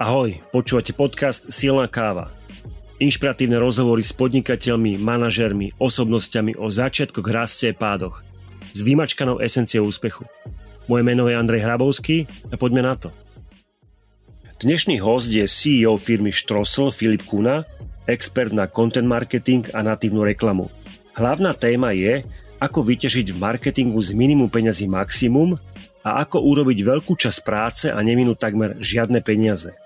Ahoj, počúvate podcast Silná káva. Inšpiratívne rozhovory s podnikateľmi, manažermi, osobnosťami o začiatkoch, raste a pádoch. S vymačkanou esenciou úspechu. Moje meno je Andrej Hrabovský a poďme na to. Dnešný host je CEO firmy Strossel Filip Kuna, expert na content marketing a natívnu reklamu. Hlavná téma je, ako vyťažiť v marketingu z minimum peňazí maximum a ako urobiť veľkú časť práce a neminúť takmer žiadne peniaze.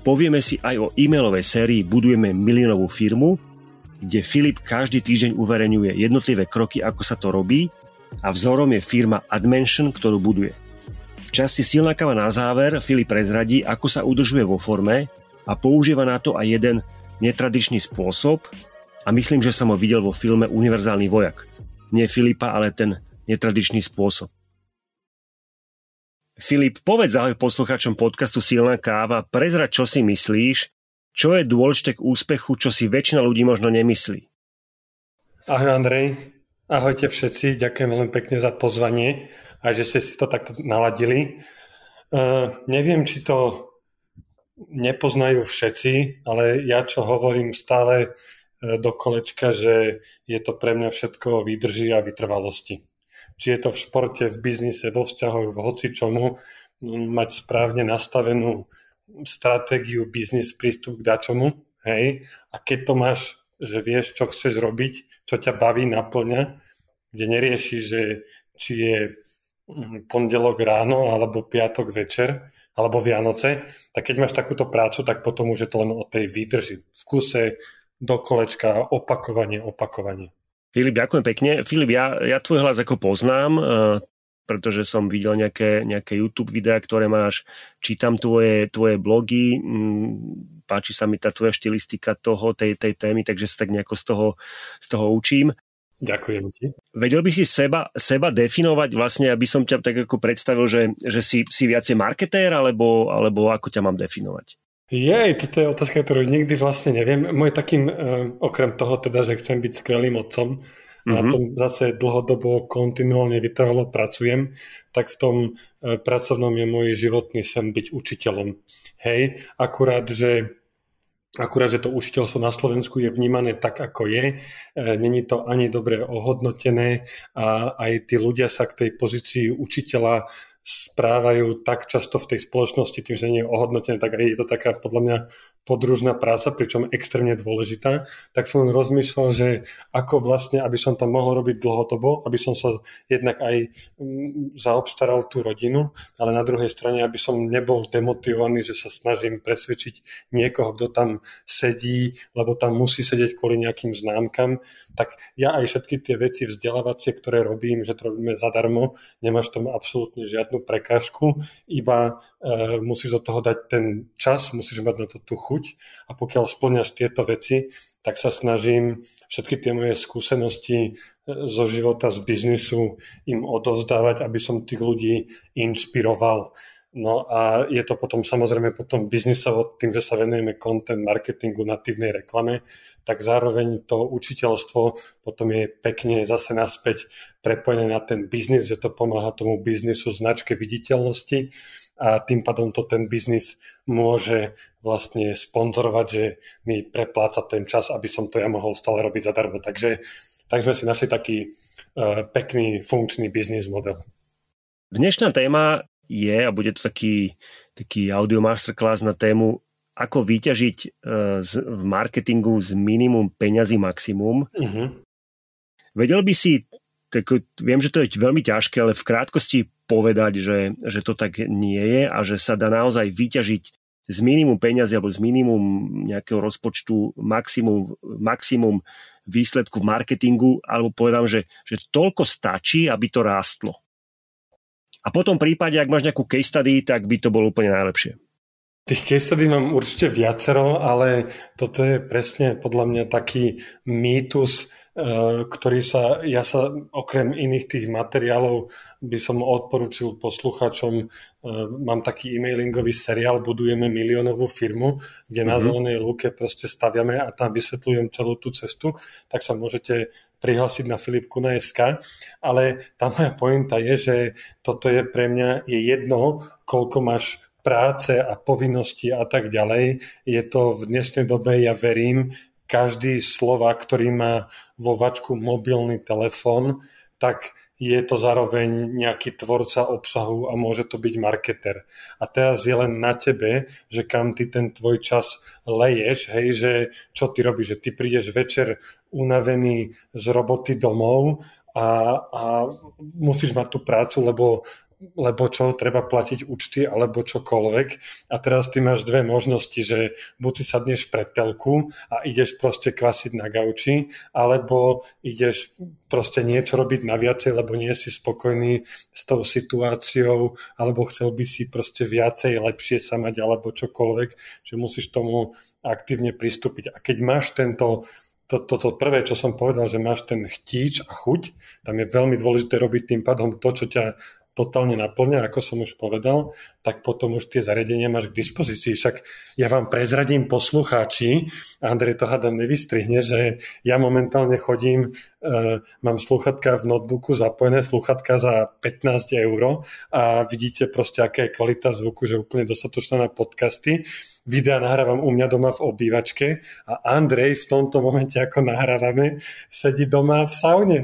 Povieme si aj o e-mailovej sérii Budujeme miliónovú firmu, kde Filip každý týždeň uverejňuje jednotlivé kroky, ako sa to robí a vzorom je firma Admention, ktorú buduje. V časti Silná kava na záver Filip prezradí, ako sa udržuje vo forme a používa na to aj jeden netradičný spôsob a myslím, že som ho videl vo filme Univerzálny vojak. Nie Filipa, ale ten netradičný spôsob. Filip, povedz ahoj poslucháčom podcastu Silná káva, prezrať, čo si myslíš, čo je dôležité k úspechu, čo si väčšina ľudí možno nemyslí. Ahoj Andrej, ahojte všetci, ďakujem veľmi pekne za pozvanie a že ste si to takto naladili. Uh, neviem, či to nepoznajú všetci, ale ja čo hovorím stále uh, do kolečka, že je to pre mňa všetko výdrží a vytrvalosti či je to v športe, v biznise, vo vzťahoch, v hocičomu, mať správne nastavenú stratégiu, biznis, prístup k dačomu, hej, a keď to máš, že vieš, čo chceš robiť, čo ťa baví, naplňa, kde neriešiš, že či je pondelok ráno, alebo piatok večer, alebo Vianoce, tak keď máš takúto prácu, tak potom už je to len o tej výdrži. V kuse, do kolečka, opakovanie, opakovanie. Filip, ďakujem pekne. Filip, ja, ja tvoj hlas ako poznám, uh, pretože som videl nejaké, nejaké YouTube videá, ktoré máš, čítam tvoje, tvoje blogy, m, páči sa mi tá tvoja štilistika toho, tej, tej témy, takže sa tak nejako z toho, z toho učím. Ďakujem ti. Vedel by si seba, seba definovať vlastne, aby som ťa tak ako predstavil, že, že si, si viacej marketér, alebo, alebo ako ťa mám definovať? Jej, toto je otázka, ktorú nikdy vlastne neviem. Môj takým, uh, okrem toho teda, že chcem byť skvelým otcom, mm-hmm. na tom zase dlhodobo kontinuálne vytrvalo pracujem, tak v tom uh, pracovnom je môj životný sen byť učiteľom. Hej, akurát, že Akurát, že to učiteľstvo na Slovensku je vnímané tak, ako je. E, není to ani dobre ohodnotené a aj tí ľudia sa k tej pozícii učiteľa správajú tak často v tej spoločnosti, tým, že nie je ohodnotené, tak aj je to taká podľa mňa podružná práca, pričom extrémne dôležitá, tak som len rozmýšľal, že ako vlastne, aby som to mohol robiť dlhodobo, aby som sa jednak aj mm, zaobstaral tú rodinu, ale na druhej strane, aby som nebol demotivovaný, že sa snažím presvedčiť niekoho, kto tam sedí, lebo tam musí sedieť kvôli nejakým známkam, tak ja aj všetky tie veci vzdelávacie, ktoré robím, že to robíme zadarmo, nemáš tomu absolútne žiadnu prekážku, iba e, musíš do toho dať ten čas, musíš mať na to tú chuť a pokiaľ splňaš tieto veci, tak sa snažím všetky tie moje skúsenosti e, zo života, z biznisu im odovzdávať, aby som tých ľudí inšpiroval. No a je to potom samozrejme potom biznisovo, tým, že sa venujeme content marketingu, natívnej reklame, tak zároveň to učiteľstvo potom je pekne zase naspäť prepojené na ten biznis, že to pomáha tomu biznisu značke viditeľnosti a tým pádom to ten biznis môže vlastne sponzorovať, že mi prepláca ten čas, aby som to ja mohol stále robiť zadarmo. Takže tak sme si našli taký uh, pekný funkčný biznis model. Dnešná téma je, a bude to taký, taký audio masterclass na tému, ako vyťažiť uh, z, v marketingu z minimum peňazí maximum. Uh-huh. Vedel by si, tak viem, že to je veľmi ťažké, ale v krátkosti povedať, že, že to tak nie je a že sa dá naozaj vyťažiť z minimum peňazí alebo z minimum nejakého rozpočtu maximum, maximum výsledku v marketingu, alebo povedám, že, že toľko stačí, aby to rástlo. A potom prípade, ak máš nejakú case study, tak by to bolo úplne najlepšie. Tých case study mám určite viacero, ale toto je presne podľa mňa taký mýtus, e, ktorý sa, ja sa okrem iných tých materiálov by som odporúčil posluchačom, e, mám taký e-mailingový seriál Budujeme miliónovú firmu, kde mm-hmm. na mhm. zelenej lúke proste staviame a tam vysvetľujem celú tú cestu, tak sa môžete prihlásiť na Filipku.sk, ale tá moja pointa je, že toto je pre mňa je jedno, koľko máš práce a povinnosti a tak ďalej. Je to v dnešnej dobe, ja verím, každý Slovak, ktorý má vo vačku mobilný telefón, tak je to zároveň nejaký tvorca obsahu a môže to byť marketer. A teraz je len na tebe, že kam ty ten tvoj čas leješ, hej, že čo ty robíš, že ty prídeš večer unavený z roboty domov a, a musíš mať tú prácu, lebo lebo čo, treba platiť účty alebo čokoľvek. A teraz ty máš dve možnosti, že buď si sadneš pred telku a ideš proste kvasiť na gauči, alebo ideš proste niečo robiť na viacej, lebo nie si spokojný s tou situáciou, alebo chcel by si proste viacej, lepšie sa mať, alebo čokoľvek, že musíš tomu aktívne pristúpiť. A keď máš tento toto to, to prvé, čo som povedal, že máš ten chtíč a chuť, tam je veľmi dôležité robiť tým pádom to, čo ťa totálne naplňa, ako som už povedal, tak potom už tie zariadenia máš k dispozícii. Však ja vám prezradím poslucháči, Andrej to hádam nevystrihne, že ja momentálne chodím, e, mám sluchatka v notebooku zapojené, sluchatka za 15 eur a vidíte proste, aká je kvalita zvuku, že úplne dostatočná na podcasty videa nahrávam u mňa doma v obývačke a Andrej v tomto momente, ako nahrávame, sedí doma v saune.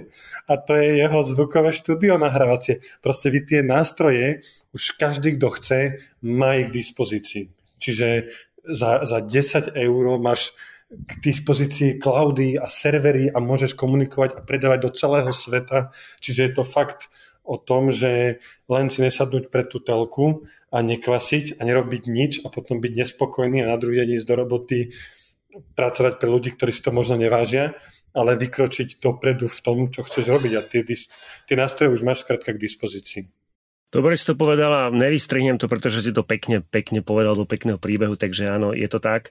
A to je jeho zvukové štúdio nahrávacie. Proste vy tie nástroje, už každý, kto chce, má ich k dispozícii. Čiže za, za 10 eur máš k dispozícii cloudy a servery a môžeš komunikovať a predávať do celého sveta. Čiže je to fakt o tom, že len si nesadnúť pred tú telku a nekvasiť a nerobiť nič a potom byť nespokojný a na druhý deň ísť do roboty pracovať pre ľudí, ktorí si to možno nevážia, ale vykročiť dopredu v tom, čo chceš robiť a tie, tie nástroje už máš skrátka k dispozícii. Dobre si to povedala, nevystrihnem to, pretože si to pekne, pekne povedal do pekného príbehu, takže áno, je to tak.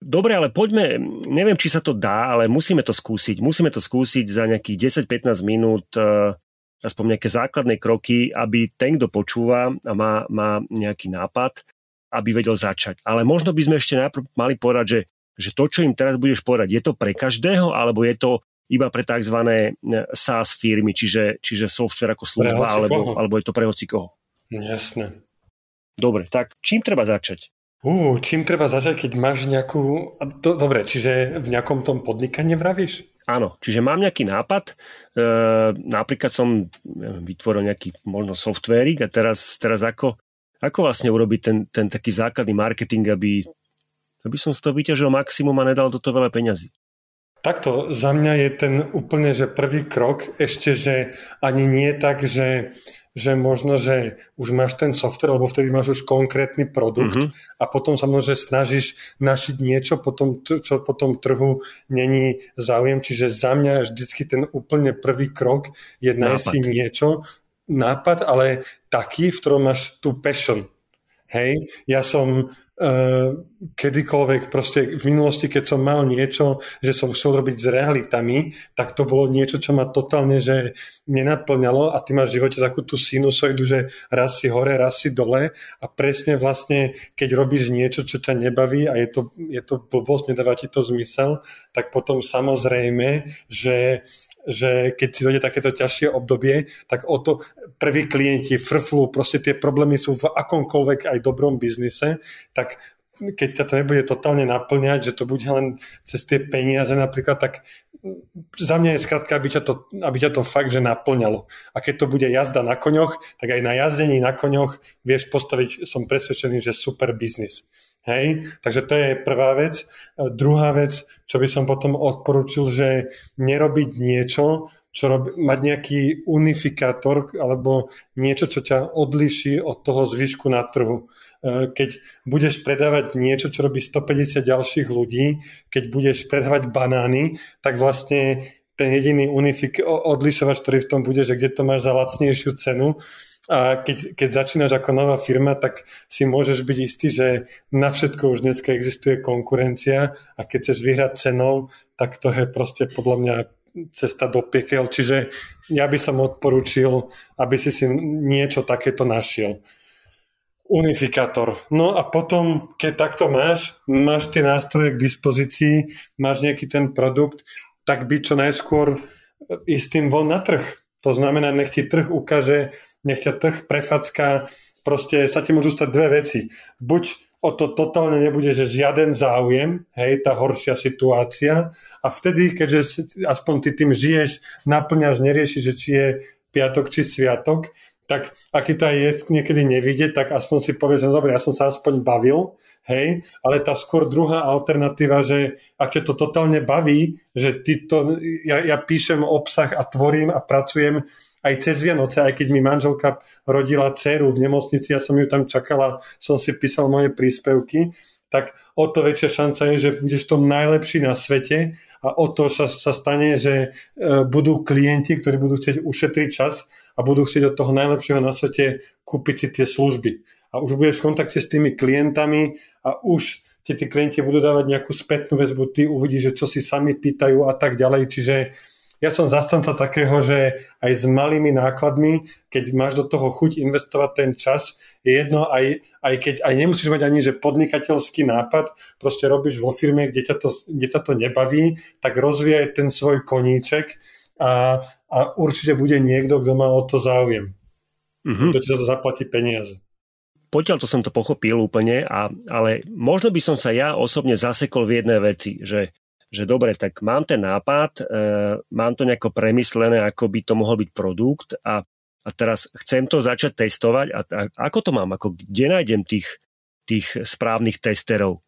Dobre, ale poďme, neviem, či sa to dá, ale musíme to skúsiť. Musíme to skúsiť za nejakých 10-15 minút eh, aspoň nejaké základné kroky, aby ten, kto počúva a má, má nejaký nápad, aby vedel začať. Ale možno by sme ešte najprv mali povedať, že, že to, čo im teraz budeš povedať, je to pre každého, alebo je to iba pre tzv. SaaS firmy, čiže, čiže software ako služba, alebo, alebo je to pre hocikoho. Jasné. Dobre, tak čím treba začať? Uh, čím treba začať, keď máš nejakú... Dobre, čiže v nejakom tom podnikaní vravíš? Áno, čiže mám nejaký nápad, e, napríklad som neviem, vytvoril nejaký možno softvérik a teraz, teraz ako, ako vlastne urobiť ten, ten taký základný marketing, aby, aby som z toho vyťažil maximum a nedal do toho veľa peňazí. Takto, za mňa je ten úplne, že prvý krok ešte, že ani nie tak, že že možno, že už máš ten software, lebo vtedy máš už konkrétny produkt mm-hmm. a potom sa že snažíš našiť niečo, potom, čo po tom trhu není záujem. Čiže za mňa vždycky ten úplne prvý krok je nájsť si niečo, nápad, ale taký, v ktorom máš tú passion. Hej, ja som Eh, kedykoľvek, proste v minulosti, keď som mal niečo, že som chcel robiť s realitami, tak to bolo niečo, čo ma totálne že nenaplňalo a ty máš v živote takú tú sinusoidu, že raz si hore, raz si dole a presne vlastne, keď robíš niečo, čo ťa nebaví a je to, je to blbosť, nedáva ti to zmysel, tak potom samozrejme, že že keď si dojde takéto ťažšie obdobie, tak o to prví klienti frflú, proste tie problémy sú v akomkoľvek aj dobrom biznise, tak keď ťa to nebude totálne naplňať, že to bude len cez tie peniaze napríklad, tak za mňa je skrátka, aby ťa, to, aby ťa to fakt, že naplňalo. A keď to bude jazda na koňoch, tak aj na jazdení na koňoch vieš postaviť, som presvedčený, že super biznis. Hej, takže to je prvá vec. Druhá vec, čo by som potom odporučil, že nerobiť niečo, čo rob, mať nejaký unifikátor alebo niečo, čo ťa odliší od toho zvyšku na trhu. E, keď budeš predávať niečo, čo robí 150 ďalších ľudí, keď budeš predávať banány, tak vlastne ten jediný unifik- odlišovač, ktorý v tom bude, že kde to máš za lacnejšiu cenu, a keď, keď začínaš ako nová firma, tak si môžeš byť istý, že na všetko už dneska existuje konkurencia a keď chceš vyhrať cenou, tak to je proste podľa mňa cesta do piekel. Čiže ja by som odporúčil, aby si si niečo takéto našiel. Unifikátor. No a potom, keď takto máš, máš tie nástroje k dispozícii, máš nejaký ten produkt, tak by čo najskôr ísť tým von na trh. To znamená, nech ti trh ukáže, nech ťa trh prefacká proste sa ti môžu stať dve veci. Buď o to totálne nebude, že žiaden záujem, hej, tá horšia situácia a vtedy, keďže aspoň ty tým žiješ, naplňaš, neriešiš, že či je piatok či sviatok, tak ak to aj niekedy nevidieť, tak aspoň si povieš, že no dobre, ja som sa aspoň bavil, hej, ale tá skôr druhá alternatíva, že ak to totálne baví, že ty to, ja, ja píšem obsah a tvorím a pracujem aj cez Vianoce, aj keď mi manželka rodila dceru v nemocnici, ja som ju tam čakala, som si písal moje príspevky, tak o to väčšia šanca je, že budeš to najlepší na svete a o to sa, sa stane, že e, budú klienti, ktorí budú chcieť ušetriť čas a budú chcieť od toho najlepšieho na svete kúpiť si tie služby. A už budeš v kontakte s tými klientami a už ti tí klienti budú dávať nejakú spätnú väzbu, ty uvidíš, že čo si sami pýtajú a tak ďalej. Čiže ja som zastanca takého, že aj s malými nákladmi, keď máš do toho chuť investovať ten čas, je jedno, aj, aj keď aj nemusíš mať ani že podnikateľský nápad, proste robíš vo firme, kde ťa to, kde ťa to nebaví, tak rozvíjaj ten svoj koníček a, a určite bude niekto, kto má o to záujem. Mm-hmm. Kto ti za to zaplatí peniaze potiaľ to som to pochopil úplne, a, ale možno by som sa ja osobne zasekol v jednej veci, že že dobre, tak mám ten nápad, e, mám to nejako premyslené, ako by to mohol byť produkt a, a teraz chcem to začať testovať a, a ako to mám, ako kde nájdem tých, tých správnych testerov?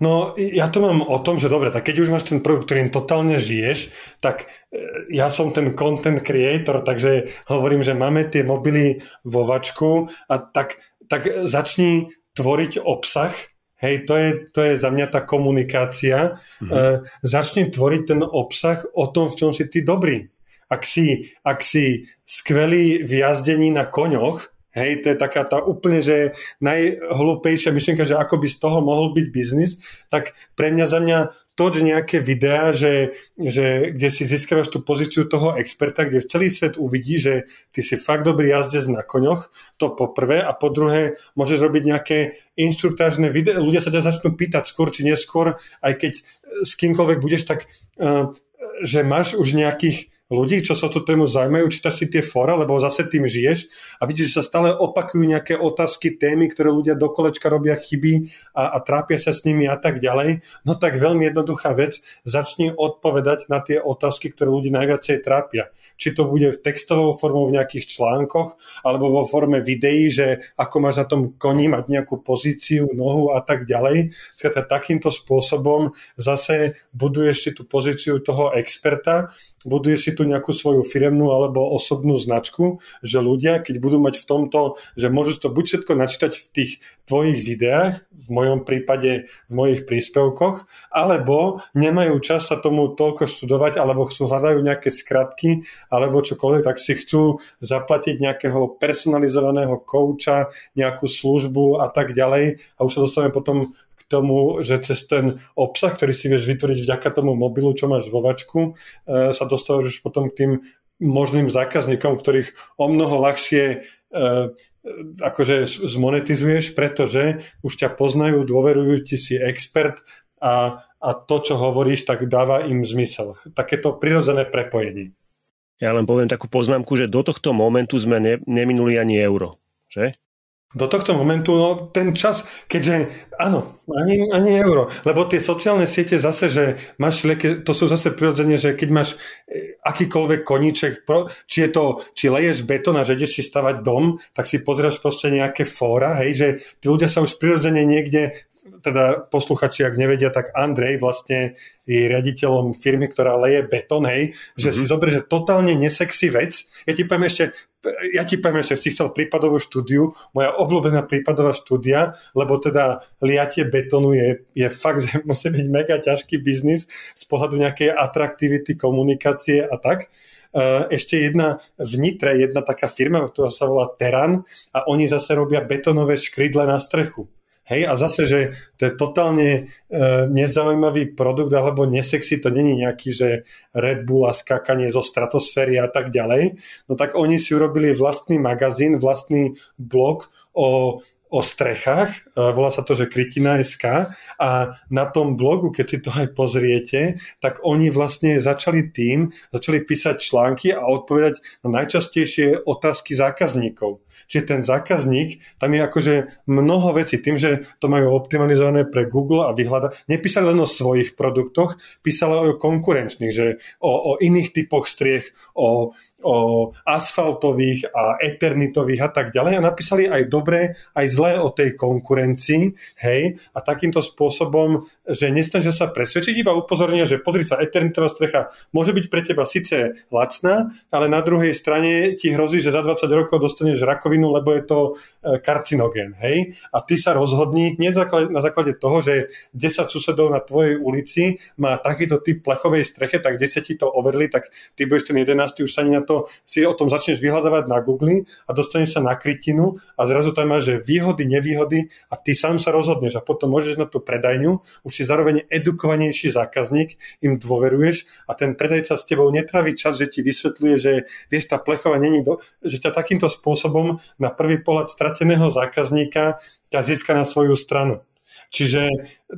No, ja to mám o tom, že dobre, tak keď už máš ten produkt, ktorým totálne žiješ, tak e, ja som ten content creator, takže hovorím, že máme tie mobily vo vačku a tak, tak začni tvoriť obsah, Hej, to je, to je za mňa tá komunikácia. Mm-hmm. E, začni tvoriť ten obsah o tom, v čom si ty dobrý. Ak si, ak si skvelý v jazdení na koňoch, hej, to je taká tá úplne, že najhlúpejšia myšlienka, že ako by z toho mohol byť biznis, tak pre mňa za mňa toč nejaké videá, že, že, kde si získavaš tú pozíciu toho experta, kde celý svet uvidí, že ty si fakt dobrý jazdec na koňoch, to po prvé, a po druhé môžeš robiť nejaké inštruktážne videá, ľudia sa ťa začnú pýtať skôr či neskôr, aj keď s kýmkoľvek budeš tak, uh, že máš už nejakých ľudí, čo sa tú tému zaujímajú, čítaš si tie fora, lebo zase tým žiješ a vidíš, že sa stále opakujú nejaké otázky, témy, ktoré ľudia do kolečka robia chyby a, a trápia sa s nimi a tak ďalej. No tak veľmi jednoduchá vec, začni odpovedať na tie otázky, ktoré ľudí najviacej trápia. Či to bude v textovou formou v nejakých článkoch, alebo vo forme videí, že ako máš na tom koni mať nejakú pozíciu, nohu a tak ďalej. Skrátka takýmto spôsobom zase buduješ si tú pozíciu toho experta buduješ si tu nejakú svoju firemnú alebo osobnú značku, že ľudia, keď budú mať v tomto, že môžu to buď všetko načítať v tých tvojich videách, v mojom prípade v mojich príspevkoch, alebo nemajú čas sa tomu toľko študovať, alebo chcú hľadajú nejaké skratky, alebo čokoľvek, tak si chcú zaplatiť nejakého personalizovaného kouča, nejakú službu a tak ďalej. A už sa dostaneme potom tomu, že cez ten obsah, ktorý si vieš vytvoriť vďaka tomu mobilu, čo máš vo vačku, e, sa dostávaš už potom k tým možným zákazníkom, ktorých o mnoho ľahšie e, akože zmonetizuješ, pretože už ťa poznajú, dôverujú ti si expert a, a to, čo hovoríš, tak dáva im zmysel. Takéto prirodzené prepojenie. Ja len poviem takú poznámku, že do tohto momentu sme ne, neminuli ani euro. Že? Do tohto momentu, no ten čas, keďže áno, ani, ani euro, lebo tie sociálne siete zase, že máš to sú zase prirodzene, že keď máš e, akýkoľvek koníček, či je to, či leješ betón a že ideš si stavať dom, tak si pozrieš proste nejaké fóra, hej, že tí ľudia sa už prirodzene niekde teda posluchači, ak nevedia, tak Andrej vlastne je riaditeľom firmy, ktorá leje betón, hej, že mm-hmm. si zober, že totálne nesexy vec. Ja ti poviem ešte, ja ti poviem ešte, si chcel prípadovú štúdiu, moja obľúbená prípadová štúdia, lebo teda liatie betónu je, je fakt, že musí byť mega ťažký biznis z pohľadu nejakej atraktivity, komunikácie a tak. Ešte jedna v Nitre, jedna taká firma, ktorá sa volá Teran a oni zase robia betonové škrydle na strechu. Hej, a zase, že to je totálne e, nezaujímavý produkt alebo nesexy, to není nejaký, že Red Bull a skákanie zo stratosféry a tak ďalej. No tak oni si urobili vlastný magazín, vlastný blog o o strechách, e, volá sa to, že Krytina.sk a na tom blogu, keď si to aj pozriete, tak oni vlastne začali tým, začali písať články a odpovedať na najčastejšie otázky zákazníkov. Čiže ten zákazník, tam je akože mnoho vecí, tým, že to majú optimalizované pre Google a vyhľada, nepísali len o svojich produktoch, písali o konkurenčných, že o, o iných typoch striech, o o asfaltových a eternitových a tak ďalej. A napísali aj dobré, aj zlé o tej konkurencii, hej, a takýmto spôsobom, že nestažia sa presvedčiť, iba upozornia, že pozri sa, eternitová strecha môže byť pre teba síce lacná, ale na druhej strane ti hrozí, že za 20 rokov dostaneš rakovinu, lebo je to e, karcinogén, hej, a ty sa rozhodni nie na základe toho, že 10 susedov na tvojej ulici má takýto typ plechovej streche, tak 10 ti to overili, tak ty budeš ten 11 už sa na to si o tom začneš vyhľadávať na Google a dostaneš sa na krytinu a zrazu tam máš, že výhody, nevýhody a ty sám sa rozhodneš a potom môžeš na tú predajňu, už si zároveň edukovanejší zákazník, im dôveruješ a ten predajca s tebou netraví čas, že ti vysvetľuje, že vieš, tá plechová není, do, že ťa takýmto spôsobom na prvý pohľad strateného zákazníka ťa získa na svoju stranu. Čiže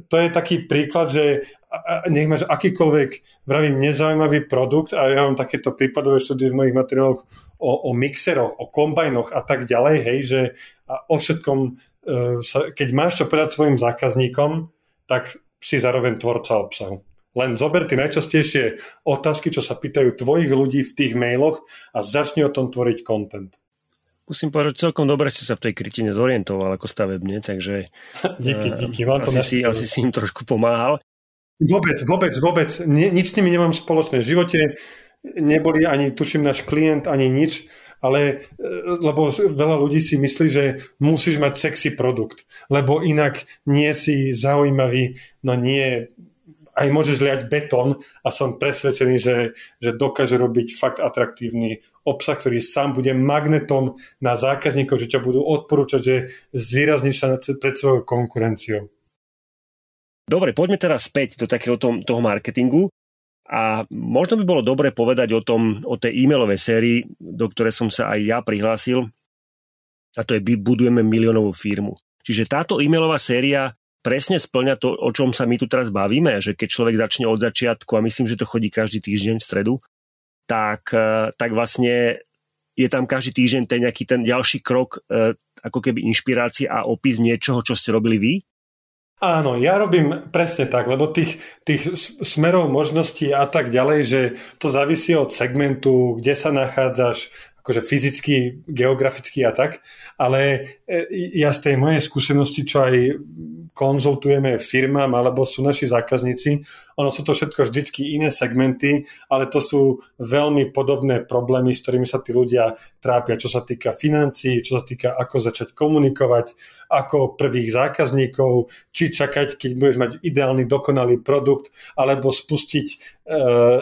to je taký príklad, že nech máš akýkoľvek, vravím, nezaujímavý produkt a ja mám takéto prípadové štúdie v mojich materiáloch o, o mixeroch, o kombajnoch a tak ďalej, hej, že o všetkom, e, keď máš čo povedať svojim zákazníkom, tak si zároveň tvorca obsahu. Len zober tie najčastejšie otázky, čo sa pýtajú tvojich ľudí v tých mailoch a začni o tom tvoriť content. Musím povedať, že celkom dobre ste sa v tej krytine zorientoval ako stavebne, takže díky, díky, vám to asi, si, asi si im trošku pomáhal. Vôbec, vôbec, vôbec. Ni, nič s nimi nemám spoločné. V živote neboli ani, tuším, náš klient, ani nič, ale e, lebo veľa ľudí si myslí, že musíš mať sexy produkt, lebo inak nie si zaujímavý, no nie, aj môžeš liať betón a som presvedčený, že, že dokáže robiť fakt atraktívny obsah, ktorý sám bude magnetom na zákazníkov, že ťa budú odporúčať, že zvýrazníš sa pred svojou konkurenciou. Dobre, poďme teraz späť do takého tom, toho marketingu. A možno by bolo dobre povedať o, tom, o tej e-mailovej sérii, do ktorej som sa aj ja prihlásil. A to je Budujeme miliónovú firmu. Čiže táto e-mailová séria presne splňa to, o čom sa my tu teraz bavíme, že keď človek začne od začiatku, a myslím, že to chodí každý týždeň v stredu, tak, e, tak vlastne je tam každý týždeň ten nejaký ten ďalší krok, e, ako keby inšpirácia a opis niečoho, čo ste robili vy? Áno, ja robím presne tak, lebo tých, tých smerov, možností a tak ďalej, že to závisí od segmentu, kde sa nachádzaš, akože fyzicky, geograficky a tak, ale e, ja z tej mojej skúsenosti, čo aj konzultujeme firmám alebo sú naši zákazníci, ono sú to všetko vždycky iné segmenty, ale to sú veľmi podobné problémy, s ktorými sa tí ľudia trápia, čo sa týka financií, čo sa týka ako začať komunikovať, ako prvých zákazníkov, či čakať, keď budeš mať ideálny, dokonalý produkt, alebo spustiť e,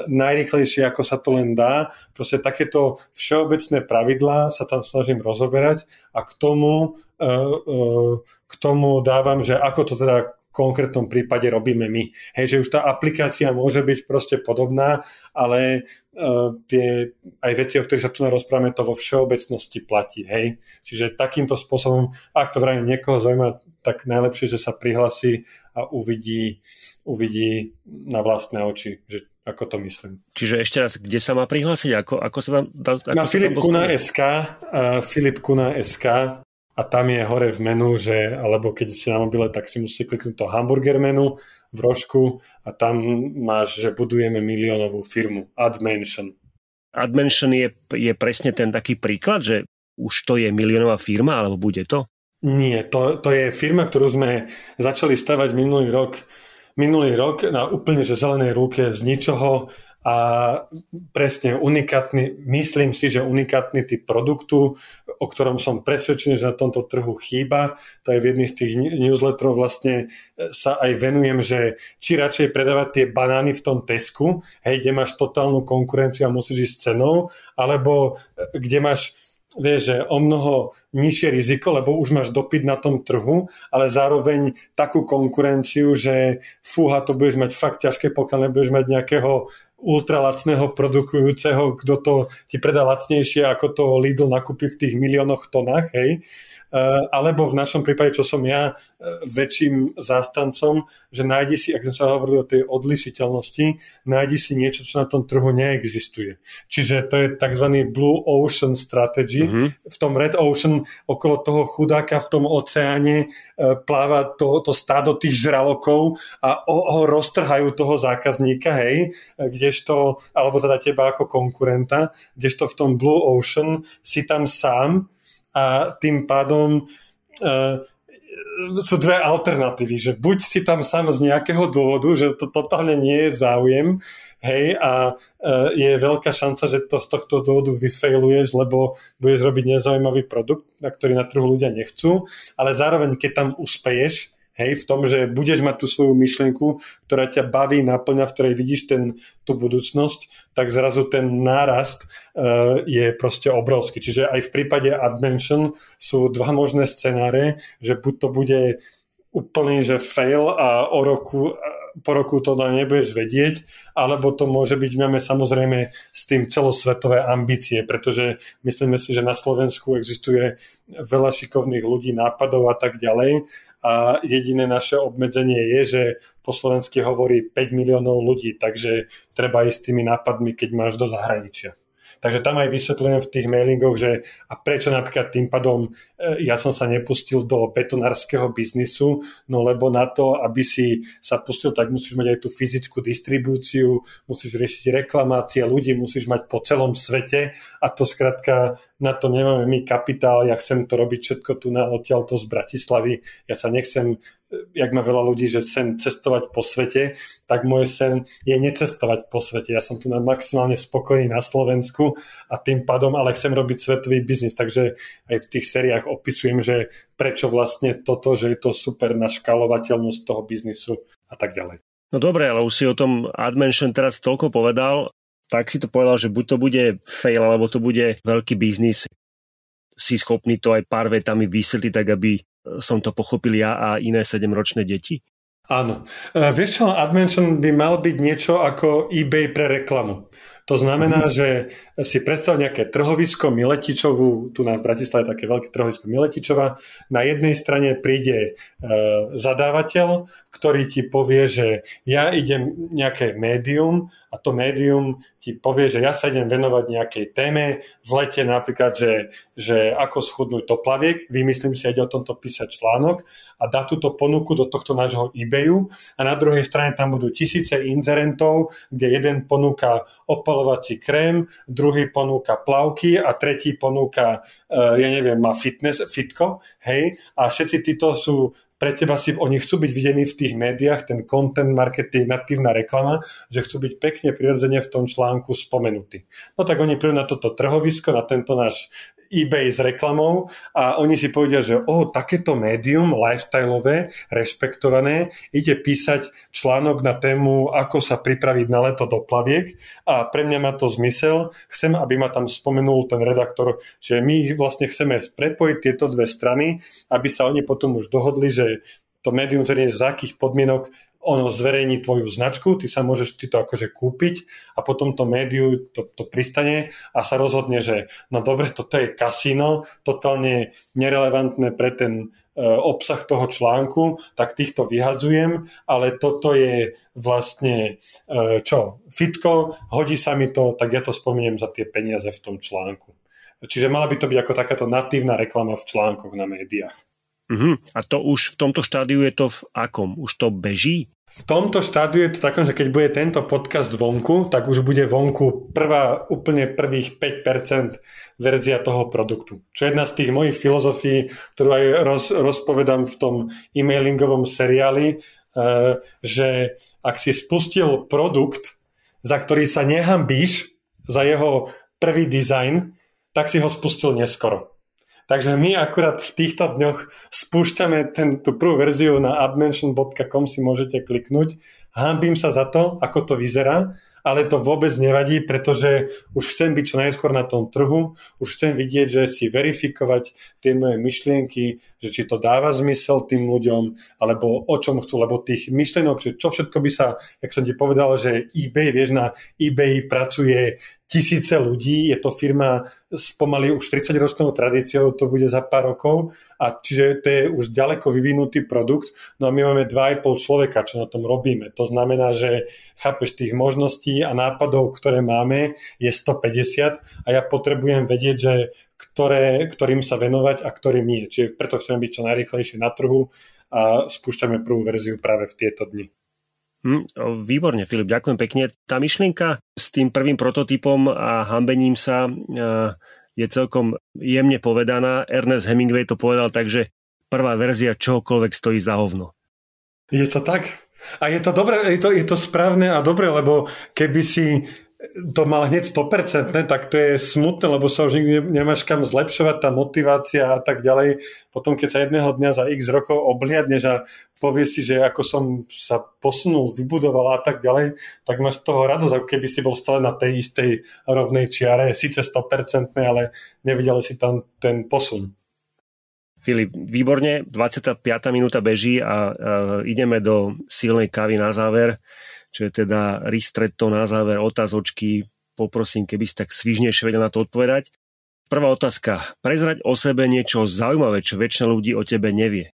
najrychlejšie, ako sa to len dá. Proste takéto všeobecné pravidlá sa tam snažím rozoberať a k tomu, e, e, k tomu dávam, že ako to teda konkrétnom prípade robíme my. Hej, že už tá aplikácia môže byť proste podobná, ale uh, tie aj veci, o ktorých sa tu rozprávame, to vo všeobecnosti platí. Hej. Čiže takýmto spôsobom, ak to vrajím niekoho zaujíma, tak najlepšie, že sa prihlasí a uvidí, uvidí na vlastné oči, že ako to myslím. Čiže ešte raz, kde sa má prihlásiť? Ako, ako sa tam... Ako na filipkuna.sk uh, filipkuna.sk a tam je hore v menu, že, alebo keď ste na mobile, tak si musíte kliknúť to hamburger menu v rožku a tam máš, že budujeme miliónovú firmu. AdMention. AdMention je, je presne ten taký príklad, že už to je miliónová firma, alebo bude to? Nie, to, to je firma, ktorú sme začali stavať minulý rok minulý rok na úplne že zelenej ruke z ničoho a presne unikátny, myslím si, že unikátny typ produktu, o ktorom som presvedčený, že na tomto trhu chýba. To je v jedných z tých newsletterov vlastne e, sa aj venujem, že či radšej predávať tie banány v tom Tesku, hej, kde máš totálnu konkurenciu a musíš ísť cenou, alebo e, kde máš vieš, že o mnoho nižšie riziko, lebo už máš dopyt na tom trhu, ale zároveň takú konkurenciu, že fúha, to budeš mať fakt ťažké, pokiaľ nebudeš mať nejakého ultralacného produkujúceho, kto to ti predá lacnejšie, ako to Lidl nakúpi v tých miliónoch tonách, hej. Eh, alebo v našom prípade, čo som ja eh, väčším zástancom, že nájdi si, ak sme sa hovorili o tej odlišiteľnosti, nájdi si niečo, čo na tom trhu neexistuje. Čiže to je tzv. Blue Ocean Strategy. Mm-hmm. V tom Red Ocean okolo toho chudáka v tom oceáne eh, pláva to, to stádo tých žralokov a ho, ho roztrhajú toho zákazníka, hej, kdežto, alebo teda teba ako konkurenta, kdežto v tom Blue Ocean si tam sám a tým pádom uh, sú dve alternatívy, že buď si tam sám z nejakého dôvodu, že to totálne nie je záujem, hej, a uh, je veľká šanca, že to z tohto dôvodu vyfailuješ, lebo budeš robiť nezaujímavý produkt, na ktorý na trhu ľudia nechcú, ale zároveň, keď tam uspeješ, Hej, v tom, že budeš mať tú svoju myšlienku, ktorá ťa baví, naplňa, v ktorej vidíš ten, tú budúcnosť, tak zrazu ten nárast uh, je proste obrovský. Čiže aj v prípade Admention sú dva možné scenáre, že buď to bude úplný, že fail a o roku po roku to nebudeš vedieť, alebo to môže byť, máme samozrejme s tým celosvetové ambície, pretože myslíme si, že na Slovensku existuje veľa šikovných ľudí, nápadov a tak ďalej a jediné naše obmedzenie je, že po slovensky hovorí 5 miliónov ľudí, takže treba ísť tými nápadmi, keď máš do zahraničia. Takže tam aj vysvetľujem v tých mailingoch, že a prečo napríklad tým pádom e, ja som sa nepustil do betonárskeho biznisu, no lebo na to, aby si sa pustil, tak musíš mať aj tú fyzickú distribúciu, musíš riešiť reklamácie ľudí, musíš mať po celom svete a to skrátka na to nemáme my kapitál, ja chcem to robiť všetko tu na odtiaľto z Bratislavy, ja sa nechcem jak má veľa ľudí, že sen cestovať po svete, tak môj sen je necestovať po svete. Ja som tu maximálne spokojný na Slovensku a tým pádom ale chcem robiť svetový biznis, takže aj v tých seriách opisujem, že prečo vlastne toto, že je to super na škalovateľnosť toho biznisu a tak ďalej. No dobre, ale už si o tom Admention teraz toľko povedal, tak si to povedal, že buď to bude fail, alebo to bude veľký biznis. Si schopný to aj pár vetami vysvetliť, tak aby som to pochopil ja a iné 7-ročné deti? Áno. E, vieš čo, Admention by mal byť niečo ako eBay pre reklamu. To znamená, mm. že si predstav nejaké trhovisko Miletičovú, tu na Bratislave také veľké trhovisko Miletičova, na jednej strane príde e, zadávateľ, ktorý ti povie, že ja idem nejaké médium a to médium ti povie, že ja sa idem venovať nejakej téme, v lete napríklad, že, že ako schudnúť toplaviek, vymyslím si, ide o tomto písať článok a dá túto ponuku do tohto nášho eBayu. A na druhej strane tam budú tisíce inzerentov, kde jeden ponúka opalovací krém, druhý ponúka plavky a tretí ponúka, e, ja neviem, má fitness, fitko, hej, a všetci títo sú pre teba si oni chcú byť videní v tých médiách, ten content marketing, natívna reklama, že chcú byť pekne prirodzene v tom článku spomenutí. No tak oni prídu na toto trhovisko, na tento náš eBay s reklamou a oni si povedia, že o, takéto médium lifestyleové, rešpektované, ide písať článok na tému, ako sa pripraviť na leto do plaviek a pre mňa má to zmysel. Chcem, aby ma tam spomenul ten redaktor, že my vlastne chceme prepojiť tieto dve strany, aby sa oni potom už dohodli, že to médium zrejme za akých podmienok ono zverejní tvoju značku, ty sa môžeš ty to akože kúpiť a potom to médiu to, to pristane a sa rozhodne, že no dobre, toto je kasíno, totálne nerelevantné pre ten e, obsah toho článku, tak týchto vyhadzujem, ale toto je vlastne e, čo, fitko, hodí sa mi to, tak ja to spomeniem za tie peniaze v tom článku. Čiže mala by to byť ako takáto natívna reklama v článkoch na médiách. Uh-huh. A to už v tomto štádiu je to v akom? Už to beží? V tomto štádiu je to takom, že keď bude tento podcast vonku, tak už bude vonku prvá, úplne prvých 5% verzia toho produktu. Čo je jedna z tých mojich filozofií, ktorú aj roz, rozpovedám v tom e-mailingovom seriáli, uh, že ak si spustil produkt, za ktorý sa nehambíš, za jeho prvý dizajn, tak si ho spustil neskoro. Takže my akurát v týchto dňoch spúšťame ten, tú prvú verziu na admention.com si môžete kliknúť. Hambím sa za to, ako to vyzerá, ale to vôbec nevadí, pretože už chcem byť čo najskôr na tom trhu, už chcem vidieť, že si verifikovať tie moje myšlienky, že či to dáva zmysel tým ľuďom, alebo o čom chcú, lebo tých myšlienok, že čo všetko by sa, jak som ti povedal, že eBay, vieš, na eBay pracuje tisíce ľudí, je to firma s pomaly už 30 ročnou tradíciou, to bude za pár rokov, a čiže to je už ďaleko vyvinutý produkt, no a my máme 2,5 človeka, čo na tom robíme. To znamená, že chápeš tých možností a nápadov, ktoré máme, je 150 a ja potrebujem vedieť, že ktoré, ktorým sa venovať a ktorým nie. Čiže preto chceme byť čo najrychlejšie na trhu a spúšťame prvú verziu práve v tieto dni. Hm, výborne, Filip, ďakujem pekne. Tá myšlienka s tým prvým prototypom a hambením sa e, je celkom jemne povedaná. Ernest Hemingway to povedal tak, že prvá verzia čohokoľvek stojí za hovno. Je to tak? A je to dobré, je to, je to správne a dobré, lebo keby si to mal hneď 100%, tak to je smutné, lebo sa už nikdy nemáš kam zlepšovať, tá motivácia a tak ďalej. Potom, keď sa jedného dňa za x rokov obliadneš a povieš si, že ako som sa posunul, vybudoval a tak ďalej, tak máš toho radosť, ako keby si bol stále na tej istej rovnej čiare, síce 100%, ale nevidel si tam ten posun. Filip, výborne, 25. minúta beží a, a ideme do silnej kávy na záver čo je teda ristretto na záver otázočky. Poprosím, keby si tak svižnejšie vedel na to odpovedať. Prvá otázka. Prezrať o sebe niečo zaujímavé, čo väčšina ľudí o tebe nevie.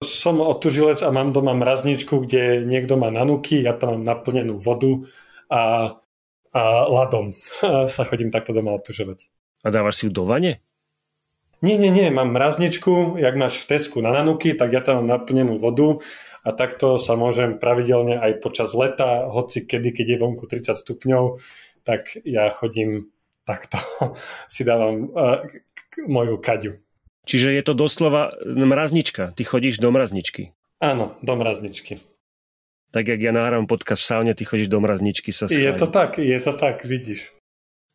Som otužilec a mám doma mrazničku, kde niekto má nanúky, ja tam mám naplnenú vodu a, a ladom sa chodím takto doma otužovať. A dávaš si ju do vane? Nie, nie, nie, mám mrazničku, jak máš v Tesku na nanuky, tak ja tam mám naplnenú vodu a takto sa môžem pravidelne aj počas leta, hoci kedy, keď je vonku 30 stupňov, tak ja chodím takto, si dávam uh, moju kaďu. Čiže je to doslova mraznička. Ty chodíš do mrazničky. Áno, do mrazničky. Tak jak ja nahrávam podcast v saune, ty chodíš do mrazničky sa Je to tak, je to tak, vidíš.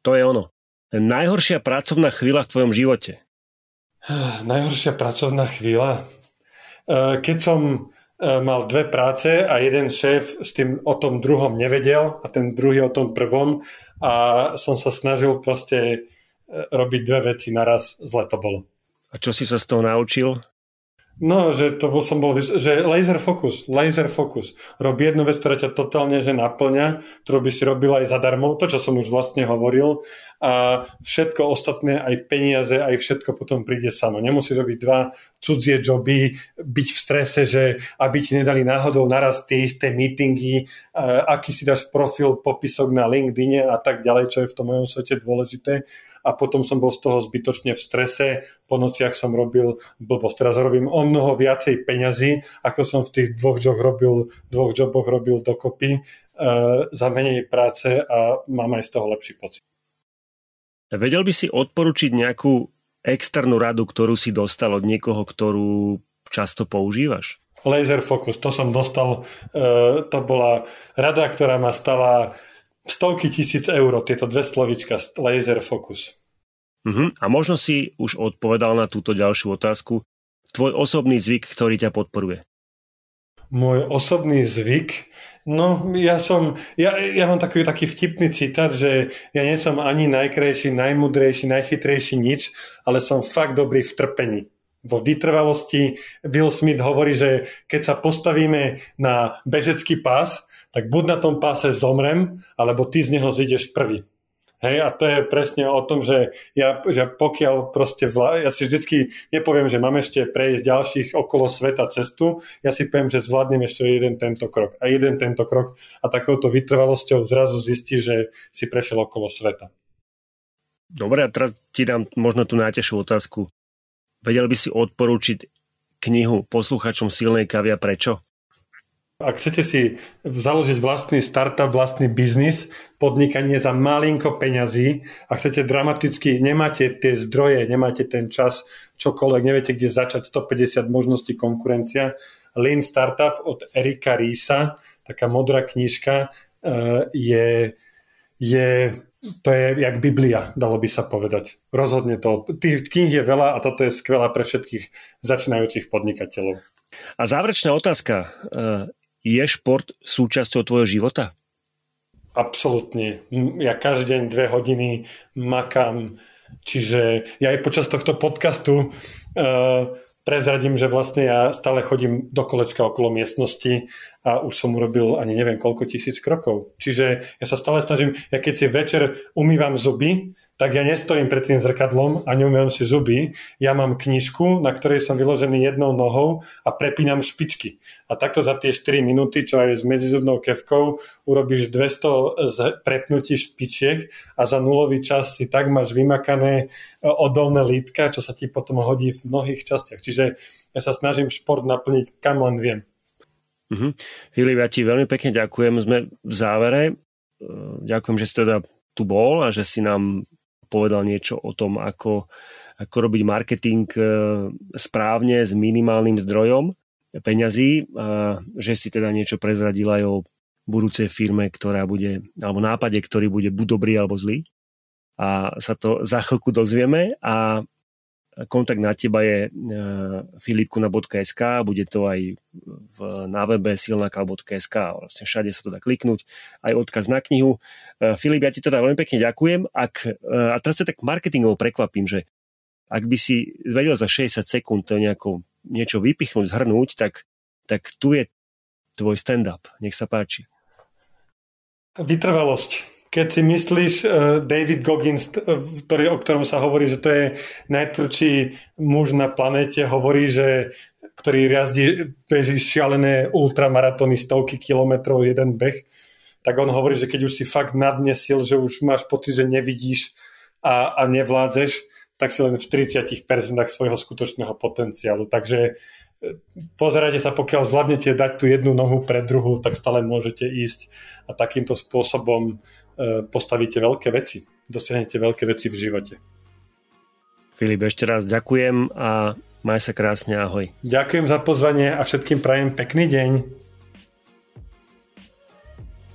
To je ono. Najhoršia pracovná chvíľa v tvojom živote? Najhoršia pracovná chvíľa? Eh, keď som E, mal dve práce a jeden šéf s tým o tom druhom nevedel a ten druhý o tom prvom a som sa snažil proste e, robiť dve veci naraz, zle to bolo. A čo si sa z toho naučil? No, že to bol, som bol, že laser focus, laser focus. Rob jednu vec, ktorá ťa totálne že naplňa, ktorú by si robil aj zadarmo, to, čo som už vlastne hovoril, a všetko ostatné, aj peniaze, aj všetko potom príde samo. Nemusíš robiť dva cudzie joby, byť v strese, že aby ti nedali náhodou naraz tie isté meetingy, aký si dáš profil, popisok na LinkedIn a tak ďalej, čo je v tom mojom svete dôležité a potom som bol z toho zbytočne v strese, po nociach som robil blbosť. Teraz robím o mnoho viacej peňazí, ako som v tých dvoch, job robil, dvoch joboch robil dokopy uh, za menej práce a mám aj z toho lepší pocit. Vedel by si odporučiť nejakú externú radu, ktorú si dostal od niekoho, ktorú často používaš? Laser Focus, to som dostal, uh, to bola rada, ktorá ma stala stovky tisíc eur, tieto dve slovička, laser focus. Uh-huh. A možno si už odpovedal na túto ďalšiu otázku. Tvoj osobný zvyk, ktorý ťa podporuje. Môj osobný zvyk? No, ja som, ja, ja mám taký, taký vtipný citát, že ja nie som ani najkrajší, najmudrejší, najchytrejší nič, ale som fakt dobrý v trpení vo vytrvalosti. Will Smith hovorí, že keď sa postavíme na bežecký pás, tak buď na tom páse zomrem, alebo ty z neho zídeš prvý. Hej, a to je presne o tom, že ja, že pokiaľ proste, vla, ja si vždycky nepoviem, že mám ešte prejsť ďalších okolo sveta cestu, ja si poviem, že zvládnem ešte jeden tento krok a jeden tento krok a takouto vytrvalosťou zrazu zistí, že si prešiel okolo sveta. Dobre, a teraz ti dám možno tú najtežšiu otázku. Vedel by si odporúčiť knihu posluchačom Silnej a prečo? Ak chcete si založiť vlastný startup, vlastný biznis, podnikanie za malinko peňazí a chcete dramaticky, nemáte tie zdroje, nemáte ten čas, čokoľvek, neviete, kde začať, 150 možností konkurencia. Lean Startup od Erika Rísa, taká modrá knižka, eh, je, je to je jak Biblia, dalo by sa povedať. Rozhodne to. Tých kníh je veľa a toto je skvelá pre všetkých začínajúcich podnikateľov. A záverečná otázka. Je šport súčasťou tvojho života? absolútne. Ja každý deň dve hodiny makám, čiže ja aj počas tohto podcastu uh, prezradím, že vlastne ja stále chodím do kolečka okolo miestnosti a už som urobil ani neviem koľko tisíc krokov. Čiže ja sa stále snažím, ja keď si večer umývam zuby, tak ja nestojím pred tým zrkadlom a neumývam si zuby. Ja mám knižku, na ktorej som vyložený jednou nohou a prepínam špičky. A takto za tie 4 minúty, čo aj s medzizubnou kevkou, urobíš 200 prepnutí špičiek a za nulový čas si tak máš vymakané e, odolné lítka, čo sa ti potom hodí v mnohých častiach. Čiže ja sa snažím šport naplniť kam len viem. Mm-hmm. Filip, ja ti veľmi pekne ďakujem. Sme v závere. E, ďakujem, že si teda tu bol a že si nám povedal niečo o tom, ako, ako robiť marketing e, správne s minimálnym zdrojom peňazí, a že si teda niečo prezradil aj o budúcej firme, ktorá bude, alebo nápade, ktorý bude buď dobrý alebo zlý. A sa to za chvíľku dozvieme a kontakt na teba je e, filipkuna.sk, bude to aj na webe silnaka.sk, vlastne všade sa to dá kliknúť, aj odkaz na knihu. E, Filip, ja ti teda veľmi pekne ďakujem. Ak, e, a teraz sa tak marketingovo prekvapím, že ak by si vedel za 60 sekúnd to nejako, niečo vypichnúť, zhrnúť, tak, tak tu je tvoj stand-up. Nech sa páči. Vytrvalosť keď si myslíš, uh, David Goggins, ktorý, o ktorom sa hovorí, že to je najtvrdší muž na planéte, hovorí, že ktorý jazdí, beží šialené ultramaratóny, stovky kilometrov, jeden beh, tak on hovorí, že keď už si fakt na dne sil, že už máš pocit, že nevidíš a, a nevládzeš, tak si len v 40% svojho skutočného potenciálu. Takže pozerajte sa, pokiaľ zvládnete dať tú jednu nohu pre druhú, tak stále môžete ísť a takýmto spôsobom e, postavíte veľké veci. Dosiahnete veľké veci v živote. Filip, ešte raz ďakujem a maj sa krásne, ahoj. Ďakujem za pozvanie a všetkým prajem pekný deň.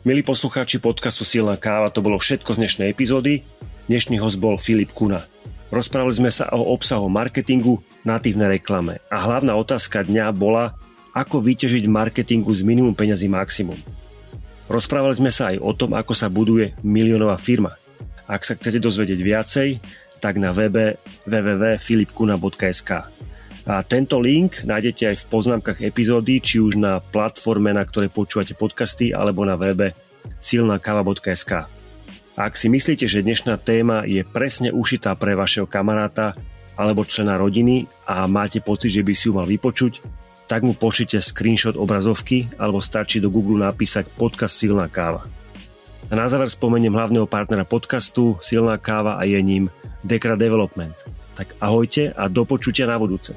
Milí poslucháči podcastu Silná káva, to bolo všetko z dnešnej epizódy. Dnešný host bol Filip Kuna. Rozprávali sme sa o obsahu marketingu, natívnej reklame a hlavná otázka dňa bola, ako vyťažiť marketingu z minimum peňazí maximum. Rozprávali sme sa aj o tom, ako sa buduje miliónová firma. Ak sa chcete dozvedieť viacej, tak na webe www.filipkuna.sk A tento link nájdete aj v poznámkach epizódy, či už na platforme, na ktorej počúvate podcasty, alebo na webe silnakava.sk. Ak si myslíte, že dnešná téma je presne ušitá pre vašeho kamaráta alebo člena rodiny a máte pocit, že by si ju mal vypočuť, tak mu pošlite screenshot obrazovky alebo stačí do Google napísať podcast Silná káva. A na záver spomeniem hlavného partnera podcastu Silná káva a je ním Dekra Development. Tak ahojte a do počutia na budúce.